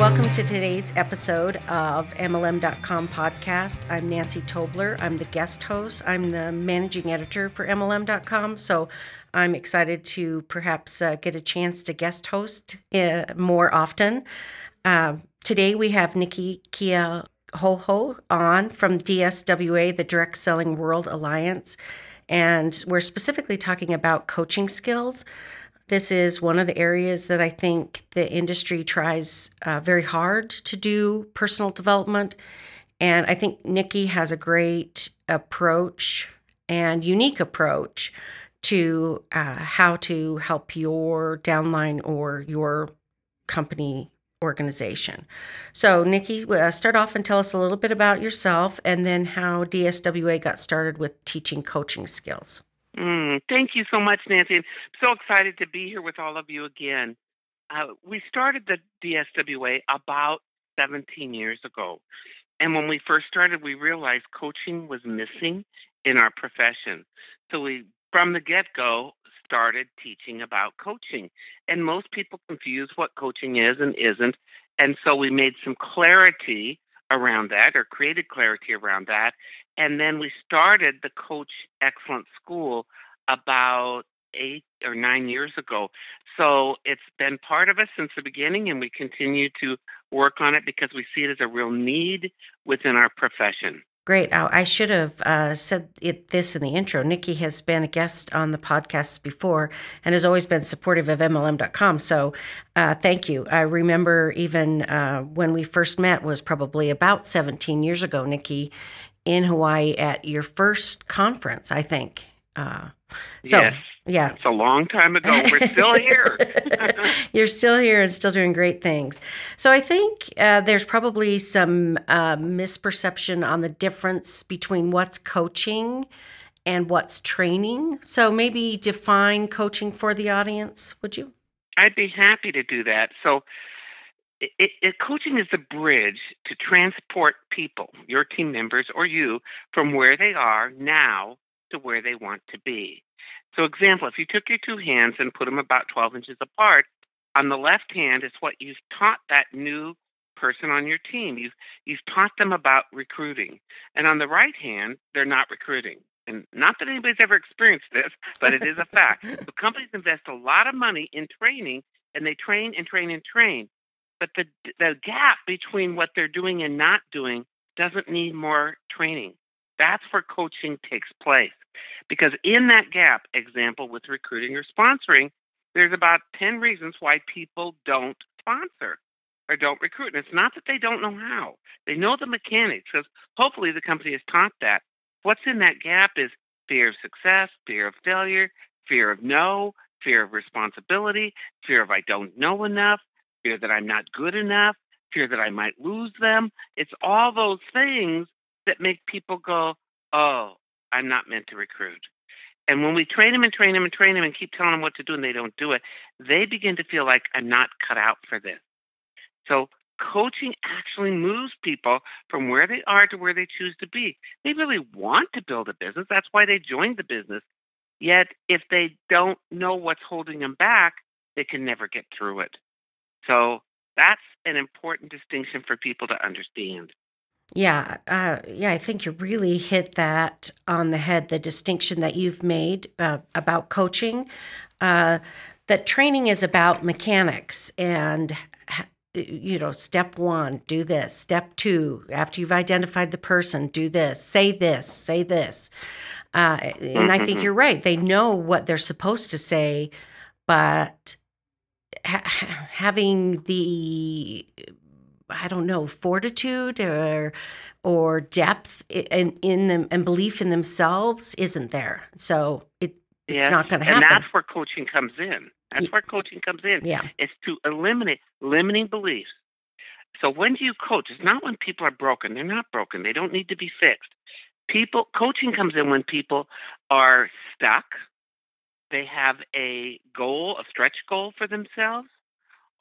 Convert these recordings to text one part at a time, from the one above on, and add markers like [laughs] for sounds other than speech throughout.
welcome to today's episode of MLM.com podcast. I'm Nancy Tobler. I'm the guest host. I'm the managing editor for MLM.com. So I'm excited to perhaps uh, get a chance to guest host uh, more often. Uh, today we have Nikki Kia Ho on from DSWA, the Direct Selling World Alliance. And we're specifically talking about coaching skills. This is one of the areas that I think the industry tries uh, very hard to do personal development. And I think Nicki has a great approach and unique approach to uh, how to help your downline or your company organization. So, Nicki, uh, start off and tell us a little bit about yourself and then how DSWA got started with teaching coaching skills. Mm, thank you so much, Nancy. I'm so excited to be here with all of you again. Uh, we started the DSWA about 17 years ago. And when we first started, we realized coaching was missing in our profession. So we, from the get go, started teaching about coaching. And most people confuse what coaching is and isn't. And so we made some clarity around that or created clarity around that. And then we started the Coach Excellence School about eight or nine years ago. So it's been part of us since the beginning, and we continue to work on it because we see it as a real need within our profession. Great. I should have uh, said it, this in the intro. Nicki has been a guest on the podcast before and has always been supportive of MLM.com. So uh, thank you. I remember even uh, when we first met was probably about 17 years ago, Nicki, in Hawaii at your first conference, I think. Uh, so, yes. Yeah. It's a long time ago. We're still here. [laughs] You're still here and still doing great things. So I think uh, there's probably some uh, misperception on the difference between what's coaching and what's training. So maybe define coaching for the audience, would you? I'd be happy to do that. So it, it, coaching is the bridge to transport people, your team members or you, from where they are now to where they want to be. So, example, if you took your two hands and put them about 12 inches apart, on the left hand is what you've taught that new person on your team. You've you've taught them about recruiting, and on the right hand, they're not recruiting. And not that anybody's ever experienced this, but it is a fact. [laughs] so companies invest a lot of money in training, and they train and train and train. But the the gap between what they're doing and not doing doesn't need more training. That's where coaching takes place. Because in that gap, example with recruiting or sponsoring, there's about 10 reasons why people don't sponsor or don't recruit. And it's not that they don't know how, they know the mechanics, because hopefully the company has taught that. What's in that gap is fear of success, fear of failure, fear of no, fear of responsibility, fear of I don't know enough, fear that I'm not good enough, fear that I might lose them. It's all those things that make people go, oh, I'm not meant to recruit. And when we train them and train them and train them and keep telling them what to do and they don't do it, they begin to feel like I'm not cut out for this. So coaching actually moves people from where they are to where they choose to be. They really want to build a business. That's why they joined the business. Yet, if they don't know what's holding them back, they can never get through it. So that's an important distinction for people to understand. Yeah, uh, yeah, I think you really hit that on the head. The distinction that you've made uh, about coaching, uh, that training is about mechanics and you know step one do this step two after you've identified the person do this say this say this uh, and i think mm-hmm. you're right they know what they're supposed to say but ha- having the I don't know fortitude or or depth in in them and belief in themselves isn't there. So it it's yes, not going to happen. And that's where coaching comes in. That's yeah. where coaching comes in. Yeah, it's to eliminate limiting beliefs. So when do you coach? It's not when people are broken. They're not broken. They don't need to be fixed. People coaching comes in when people are stuck. They have a goal, a stretch goal for themselves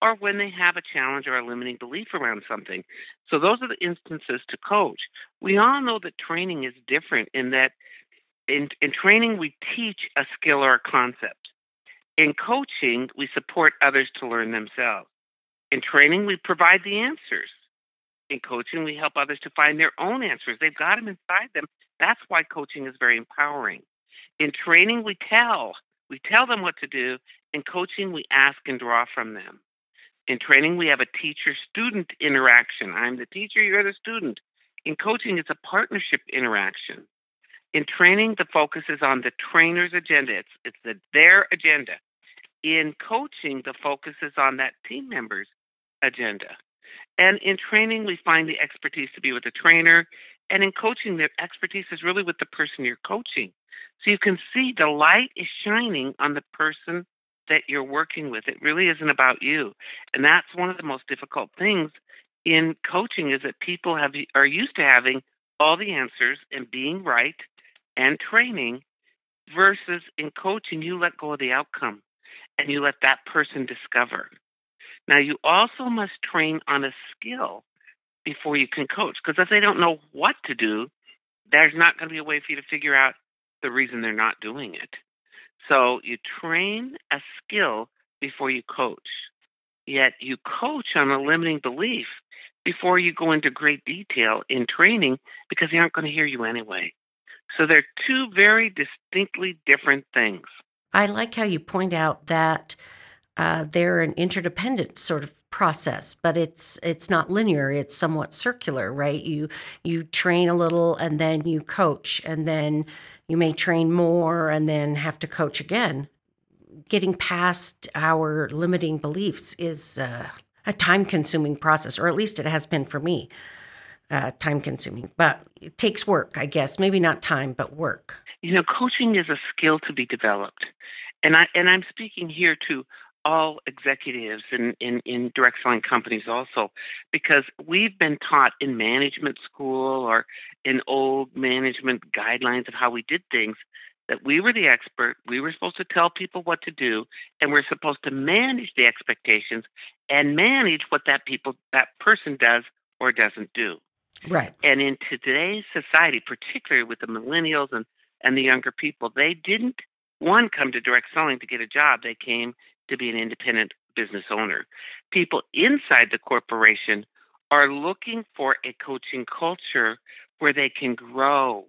or when they have a challenge or a limiting belief around something. So those are the instances to coach. We all know that training is different in that in, in training we teach a skill or a concept. In coaching, we support others to learn themselves. In training, we provide the answers. In coaching, we help others to find their own answers. They've got them inside them. That's why coaching is very empowering. In training, we tell. We tell them what to do. In coaching, we ask and draw from them. In training, we have a teacher student interaction. I'm the teacher, you're the student. In coaching, it's a partnership interaction. In training, the focus is on the trainer's agenda, it's, it's the, their agenda. In coaching, the focus is on that team member's agenda. And in training, we find the expertise to be with the trainer. And in coaching, the expertise is really with the person you're coaching. So you can see the light is shining on the person that you're working with. It really isn't about you. And that's one of the most difficult things in coaching is that people have are used to having all the answers and being right and training versus in coaching you let go of the outcome and you let that person discover. Now you also must train on a skill before you can coach because if they don't know what to do, there's not going to be a way for you to figure out the reason they're not doing it. So you train a skill before you coach. Yet you coach on a limiting belief before you go into great detail in training because they aren't going to hear you anyway. So they're two very distinctly different things. I like how you point out that uh, they're an interdependent sort of process, but it's it's not linear. It's somewhat circular, right? You you train a little and then you coach, and then you may train more and then have to coach again. Getting past our limiting beliefs is uh, a time consuming process, or at least it has been for me. Uh, time consuming, but it takes work, I guess. Maybe not time, but work. You know, coaching is a skill to be developed, and I and I'm speaking here to all executives in, in, in direct selling companies also, because we've been taught in management school or in old management guidelines of how we did things that we were the expert, we were supposed to tell people what to do, and we're supposed to manage the expectations and manage what that people that person does or doesn't do. Right. And in today's society, particularly with the millennials and, and the younger people, they didn't one come to direct selling to get a job. They came to be an independent business owner. People inside the corporation are looking for a coaching culture where they can grow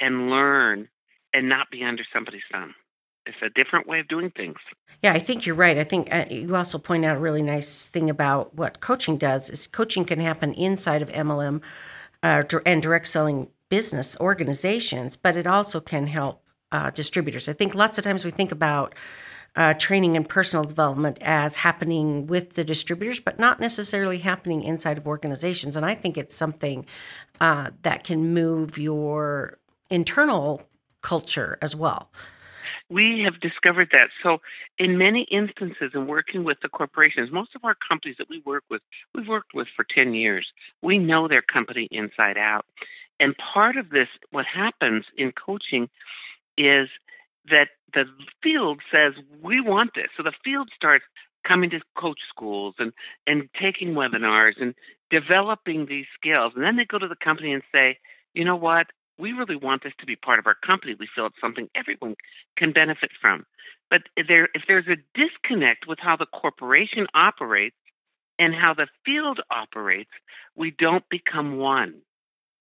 and learn and not be under somebody's thumb. It's a different way of doing things. Yeah, I think you're right. I think uh, you also point out a really nice thing about what coaching does is coaching can happen inside of MLM uh, and direct selling business organizations, but it also can help uh, distributors. I think lots of times we think about uh, training and personal development as happening with the distributors, but not necessarily happening inside of organizations. And I think it's something uh, that can move your internal culture as well. We have discovered that. So, in many instances, in working with the corporations, most of our companies that we work with, we've worked with for 10 years. We know their company inside out. And part of this, what happens in coaching is that the field says we want this. So the field starts coming to coach schools and and taking webinars and developing these skills. And then they go to the company and say, you know what? We really want this to be part of our company. We feel it's something everyone can benefit from. But there, if there's a disconnect with how the corporation operates and how the field operates, we don't become one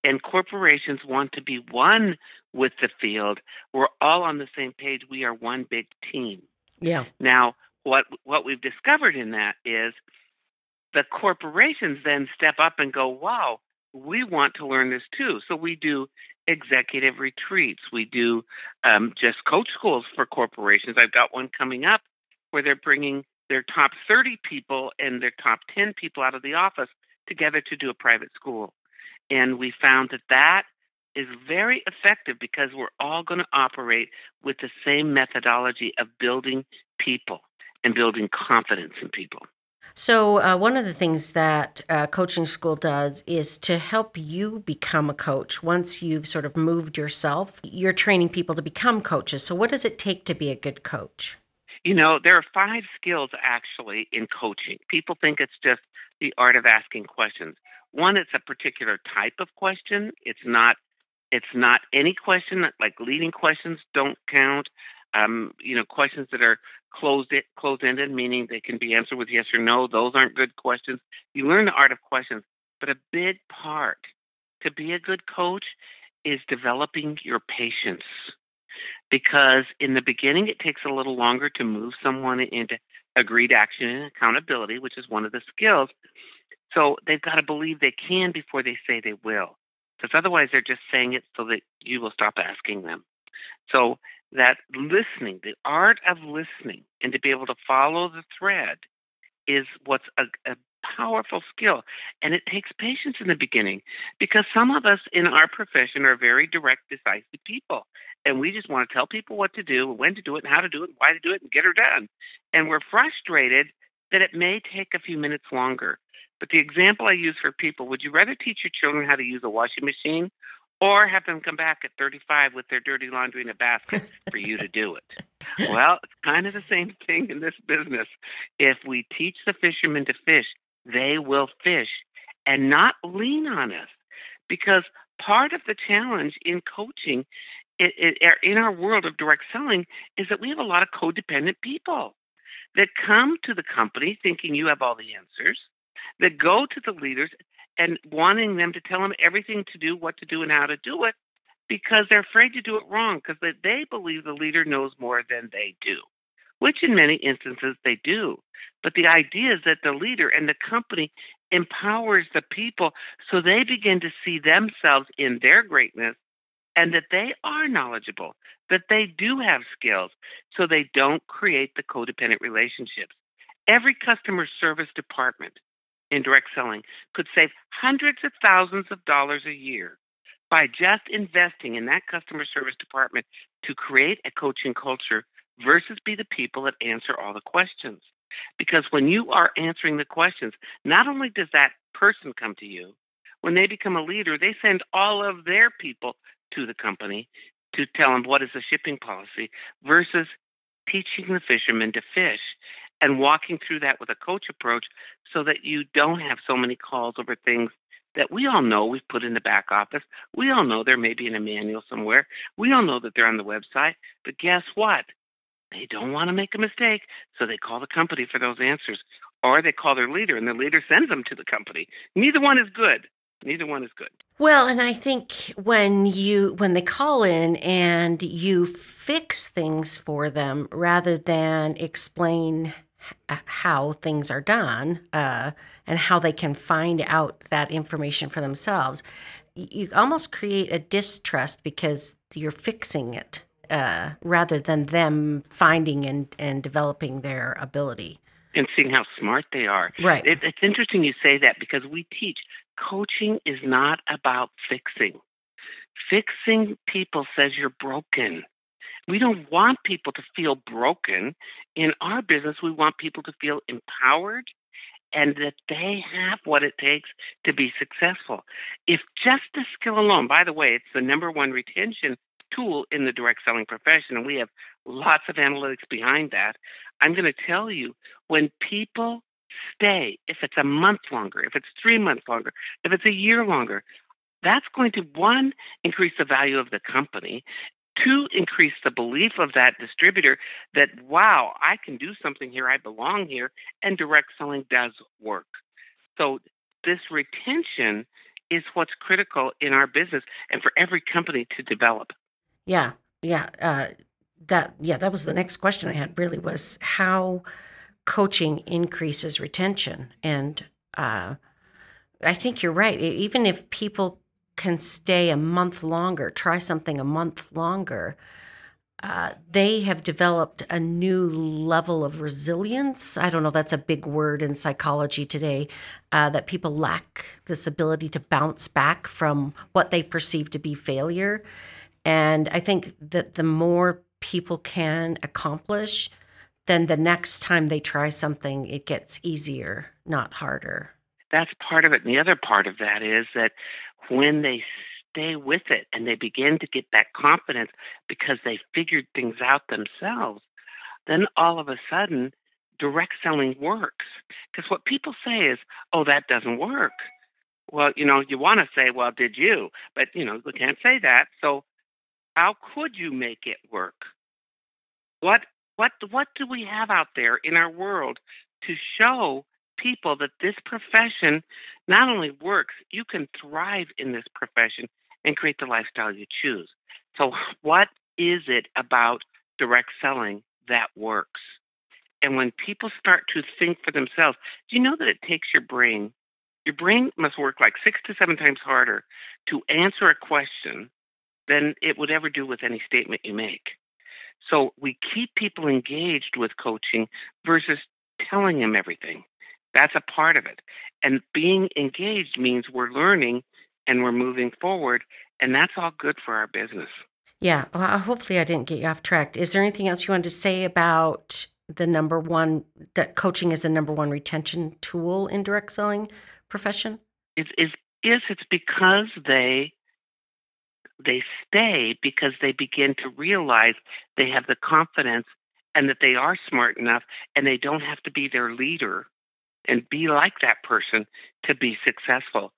and corporations want to be one with the field. We're all on the same page. We are one big team. Yeah. Now, what what we've discovered in that is the corporations then step up and go, "Wow, we want to learn this too." So we do executive retreats. We do um, just coach schools for corporations. I've got one coming up where they're bringing their top 30 people and their top 10 people out of the office together to do a private school. And we found that that is very effective because we're all going to operate with the same methodology of building people and building confidence in people. So, uh, one of the things that uh, coaching school does is to help you become a coach. Once you've sort of moved yourself, you're training people to become coaches. So, what does it take to be a good coach? You know, there are five skills actually in coaching. People think it's just the art of asking questions. One, it's a particular type of question. It's not it's not any question like leading questions don't count. Um, you know, questions that are closed closed ended, meaning they can be answered with yes or no. Those aren't good questions. You learn the art of questions, but a big part to be a good coach is developing your patience. Because in the beginning, it takes a little longer to move someone into agreed action and accountability, which is one of the skills. So they've got to believe they can before they say they will. Because otherwise, they're just saying it so that you will stop asking them. So that listening, the art of listening, and to be able to follow the thread is what's a, a powerful skill. And it takes patience in the beginning because some of us in our profession are very direct, decisive people. And we just want to tell people what to do, when to do it, and how to do it, and why to do it, and get her done. And we're frustrated that it may take a few minutes longer. But the example I use for people would you rather teach your children how to use a washing machine or have them come back at 35 with their dirty laundry in a basket for you to do it. [laughs] Well, it's kind of the same thing in this business. If we teach the fishermen to fish, they will fish and not lean on us because part of the challenge in coaching er, in our world of direct selling is that we have a lot of codependent people that come to the company thinking you have all the answers, that go to the leaders and wanting them to tell them everything to do, what to do, and how to do it because they're afraid to do it wrong because they believe the leader knows more than they do, which in many instances they do. But the idea is that the leader and the company empowers the people so they begin to see themselves in their greatness and that they are knowledgeable, that they do have skills, so they don't create the codependent relationships. Every customer service department in direct selling could save hundreds of thousands of dollars a year by just investing in that customer service department to create a coaching culture versus be the people that answer all the questions. Because when you are answering the questions, not only does that person come to you, when they become a leader, they send all of their people to the company to tell them what is the shipping policy versus teaching the fishermen to fish and walking through that with a coach approach so that you don't have so many calls over things that we all know we've put in the back office. We all know there may be in a manual somewhere. We all know that they're on the website. But guess what? They don't want to make a mistake, so they call the company for those answers. Or they call their leader, and the leader sends them to the company. Neither one is good. Neither one is good. Well, and I think when you when they call in and you fix things for them rather than explain how things are done uh, and how they can find out that information for themselves, you almost create a distrust because you're fixing it uh, rather than them finding and, and developing their ability. And seeing how smart they are. Right. It, it's interesting you say that because we teach coaching is not about fixing. Fixing people says you're broken. We don't want people to feel broken. In our business, we want people to feel empowered and that they have what it takes to be successful. If just the skill alone, by the way, it's the number one retention tool in the direct selling profession, and we have lots of analytics behind that. I'm going to tell you when people stay, if it's a month longer, if it's three months longer, if it's a year longer, that's going to one, increase the value of the company, two, increase the belief of that distributor that, wow, I can do something here, I belong here, and direct selling does work. So, this retention is what's critical in our business and for every company to develop. Yeah, yeah. Uh, that yeah, that was the next question I had. Really was how coaching increases retention, and uh, I think you're right. Even if people can stay a month longer, try something a month longer. Uh, they have developed a new level of resilience. I don't know, that's a big word in psychology today, uh, that people lack this ability to bounce back from what they perceive to be failure. And I think that the more people can accomplish, then the next time they try something, it gets easier, not harder. That's part of it. And the other part of that is that when they stay with it and they begin to get that confidence because they figured things out themselves, then all of a sudden, direct selling works. Because what people say is, oh, that doesn't work. Well, you know, you want to say, well, did you? But, you know, we can't say that. So how could you make it work? What What what do we have out there in our world to show people that this profession not only works, you can thrive in this profession and create the lifestyle you choose. So, what is it about direct selling that works? And when people start to think for themselves, do you know that it takes your brain? Your brain must work like six to seven times harder to answer a question than it would ever do with any statement you make. So we keep people engaged with coaching versus telling them everything. That's a part of it. And being engaged means we're learning and we're moving forward, and that's all good for our business. Yeah. Well, hopefully, I didn't get you off track. Is there anything else you wanted to say about the number one that coaching is the number one retention tool in direct selling profession? It is. Yes, it's because they they stay because they begin to realize they have the confidence and that they are smart enough and they don't have to be their leader and be like that person to be successful.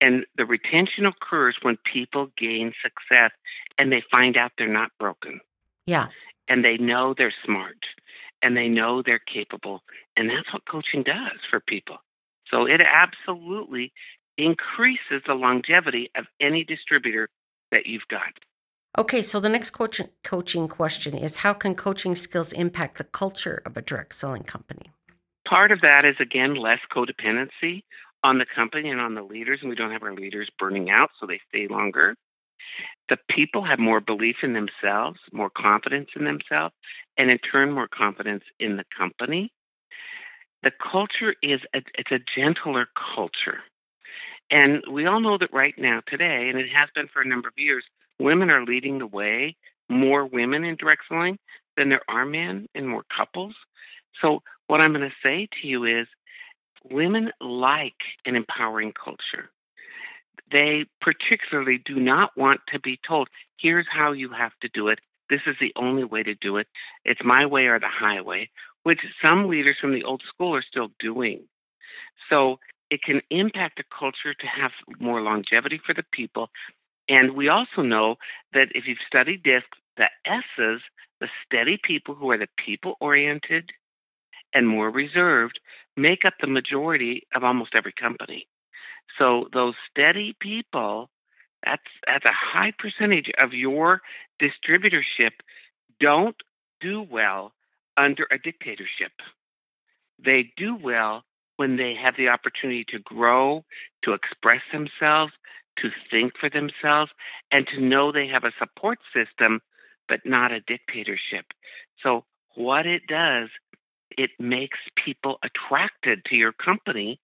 And the retention occurs when people gain success and they find out they're not broken. Yeah. And they know they're smart and they know they're capable. And that's what coaching does for people. So it absolutely increases the longevity of any distributor that you've got. Okay, so the next coach, coaching question is how can coaching skills impact the culture of a direct selling company? Part of that is, again, less codependency on the company and on the leaders, and we don't have our leaders burning out, so they stay longer. The people have more belief in themselves, more confidence in themselves, and in turn, more confidence in the company. The culture is a, it's a gentler culture. And we all know that right now, today, and it has been for a number of years, women are leading the way, more women in direct selling than there are men and more couples. So, what I'm going to say to you is women like an empowering culture. They particularly do not want to be told, here's how you have to do it. This is the only way to do it. It's my way or the highway, which some leaders from the old school are still doing. So it can impact the culture to have more longevity for the people. And we also know that if you've studied DISC, the S's, the steady people who are the people oriented and more reserved, make up the majority of almost every company. So those steady people, that's that's a high percentage of your distributorship don't do well under a dictatorship. They do well when they have the opportunity to grow, to express themselves, to think for themselves, and to know they have a support system, but not a dictatorship. So, what it does, it makes people attracted to your company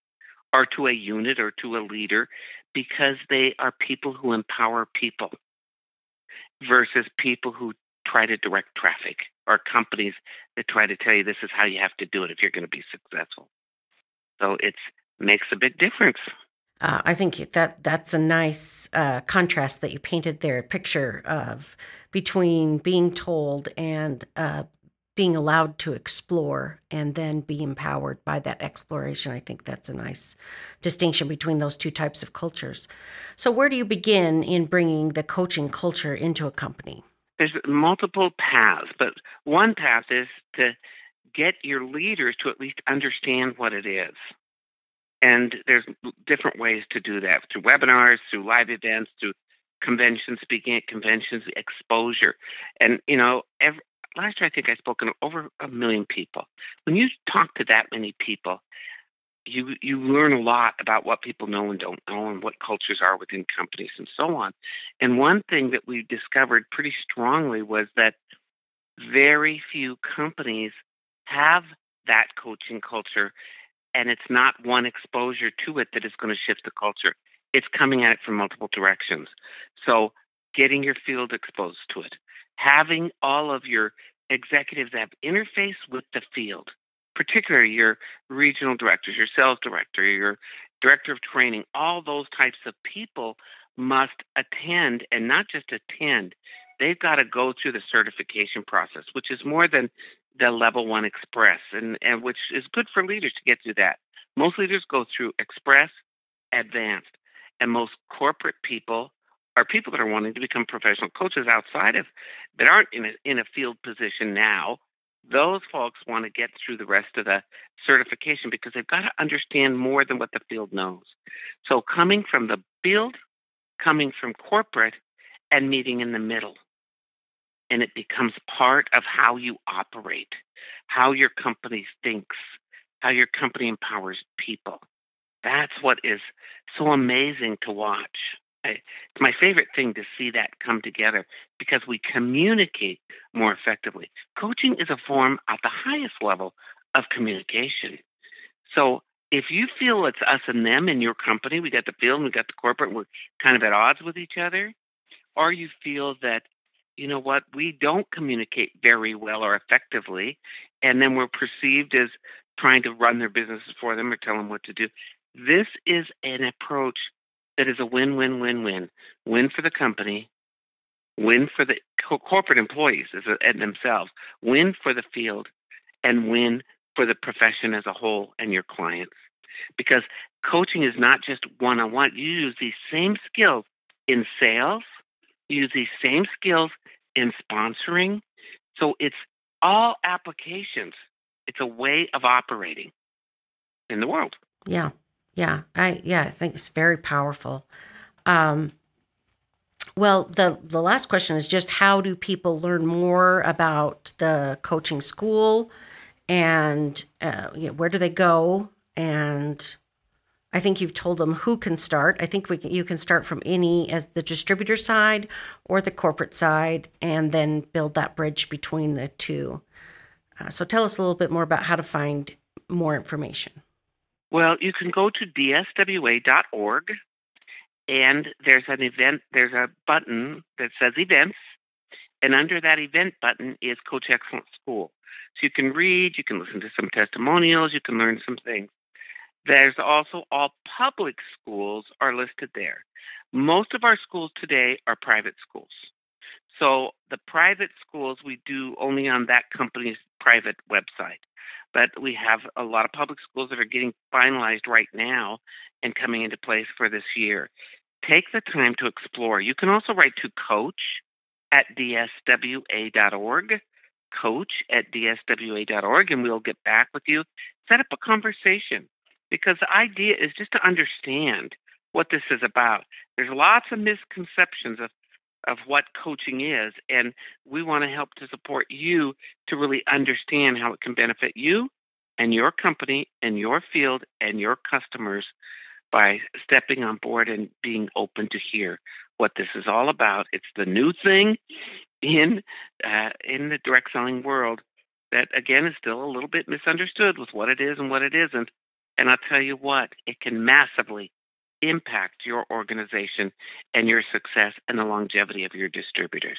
or to a unit or to a leader because they are people who empower people versus people who try to direct traffic or companies that try to tell you this is how you have to do it if you're going to be successful. So it makes a big difference. Uh, I think that that's a nice uh, contrast that you painted there. Picture of between being told and uh, being allowed to explore, and then be empowered by that exploration. I think that's a nice distinction between those two types of cultures. So, where do you begin in bringing the coaching culture into a company? There's multiple paths, but one path is to get your leaders to at least understand what it is. And there's different ways to do that through webinars, through live events, through conventions, speaking at conventions, exposure. And, you know, every, last year I think I spoke to over a million people. When you talk to that many people, you you learn a lot about what people know and don't know and what cultures are within companies and so on. And one thing that we discovered pretty strongly was that very few companies have that coaching culture and it's not one exposure to it that is going to shift the culture. It's coming at it from multiple directions. So, getting your field exposed to it, having all of your executives have interface with the field, particularly your regional directors, your sales director, your director of training, all those types of people must attend and not just attend, they've got to go through the certification process, which is more than the level one express, and, and which is good for leaders to get through that. Most leaders go through express, advanced, and most corporate people are people that are wanting to become professional coaches outside of that aren't in a in a field position now, those folks want to get through the rest of the certification because they've got to understand more than what the field knows. So, coming from the field, coming from corporate, and meeting in the middle. And it becomes part of how you operate, how your company thinks, how your company empowers people. That's what is so amazing to watch. It's my favorite thing to see that come together because we communicate more effectively. Coaching is a form at the highest level of communication. So if you feel it's us and them in your company, we got the field, we got the corporate, we're kind of at odds with each other, or you feel that, you know what, we don't communicate very well or effectively, and then we're perceived as trying to run their businesses for them or tell them what to do. This is an approach that is a win win win win win for the company, win for the co- corporate employees as a, and themselves, win for the field, and win for the profession as a whole and your clients. Because coaching is not just one on one. You use these same skills in sales, use these same skills in sponsoring. So it's all applications. It's a way of operating in the world. Yeah. Yeah. I yeah, I think it's very powerful. Um well, the the last question is just how do people learn more about the coaching school and uh, you know, where do they go and I think you've told them who can start. I think we can, you can start from any as the distributor side or the corporate side, and then build that bridge between the two. Uh, so tell us a little bit more about how to find more information. Well, you can go to dswa.org, and there's an event. There's a button that says events, and under that event button is Coach Excellence School. So you can read, you can listen to some testimonials, you can learn some things. There's also all public schools are listed there. Most of our schools today are private schools. So the private schools we do only on that company's private website. But we have a lot of public schools that are getting finalized right now and coming into place for this year. Take the time to explore. You can also write to coach at dswa.org, coach at dswa.org, and we'll get back with you. Set up a conversation because the idea is just to understand what this is about. There's lots of misconceptions of of what coaching is, and we want to help to support you to really understand how it can benefit you and your company and your field and your customers by stepping on board and being open to hear what this is all about. It's the new thing in uh, in the direct selling world that again is still a little bit misunderstood with what it is and what it isn't. And I'll tell you what, it can massively impact your organization and your success and the longevity of your distributors.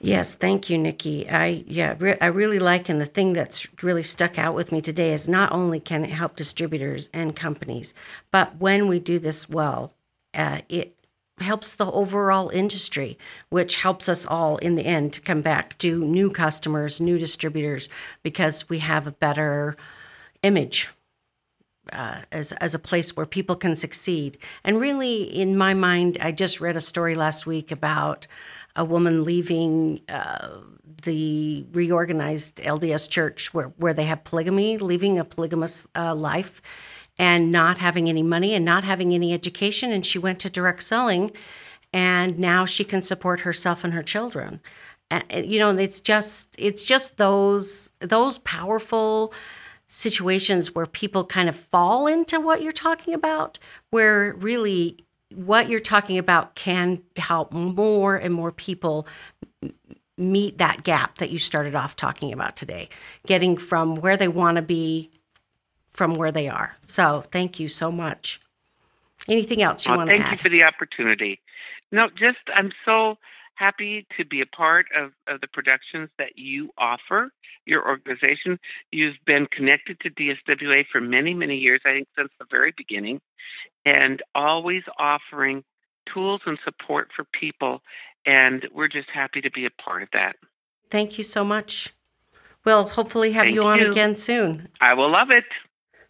Yes, thank you, Nicki. I yeah, re- I really like, and the thing that's really stuck out with me today is not only can it help distributors and companies, but when we do this well, uh, it helps the overall industry, which helps us all in the end to come back to new customers, new distributors, because we have a better image uh, as as a place where people can succeed. And really, in my mind, I just read a story last week about a woman leaving uh, the reorganized LDS church where where they have polygamy, leaving a polygamous uh, life, and not having any money and not having any education, and she went to direct selling, and now she can support herself and her children. And, you know, it's just it's just those those powerful situations where people kind of fall into what you're talking about, where really what you're talking about can help more and more people meet that gap that you started off talking about today, getting from where they want to be from where they are. So thank you so much. Anything else you well, want to add? Thank you for the opportunity. No, just I'm so happy to be a part of, of the productions that you offer, your organization. You've been connected to DSWA for many, many years, I think since the very beginning, and always offering tools and support for people. And we're just happy to be a part of that. Thank you so much. We'll hopefully have Thank you on you. again soon. I will love it.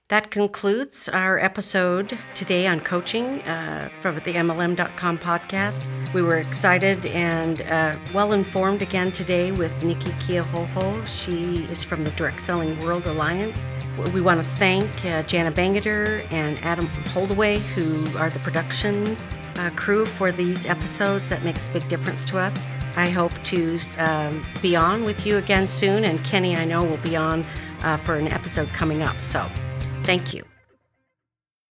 That concludes our episode today on coaching uh, from the MLM.com podcast. We were excited and uh, well informed again today with Nicki Keohohou. She is from the Direct Selling World Alliance. We want to thank uh, Jana Bangater and Adam Holdaway, who are the production uh, crew for these episodes. That makes a big difference to us. I hope to um, be on with you again soon, and Kenny, I know, will be on uh, for an episode coming up. So, Thank you.